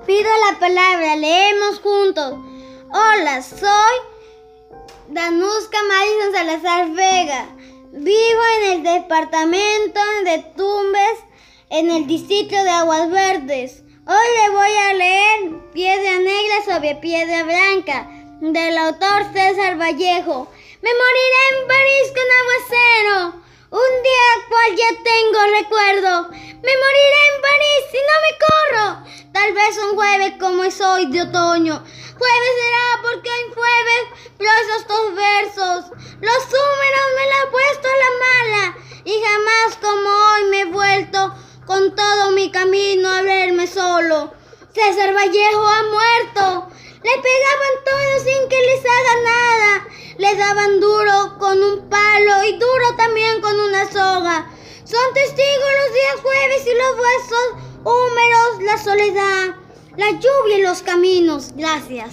Pido la palabra, leemos juntos. Hola, soy Danuska Madison Salazar Vega. Vivo en el departamento de Tumbes, en el distrito de Aguas Verdes. Hoy le voy a leer Piedra Negra sobre Piedra Blanca, del autor César Vallejo. Me moriré en París con aguacero, un día cual ya tengo recuerdo. Me moriré en París si no me vez un jueves como es hoy de otoño. Jueves será porque hoy jueves proso estos versos. Los números me la han puesto la mala y jamás como hoy me he vuelto con todo mi camino a verme solo. César Vallejo ha muerto. Le pegaban todos sin que les haga nada. Le daban duro con un palo y duro también con una soga. Son testigos los días jueves y los huesos húmeros, la soledad, la lluvia y los caminos. Gracias.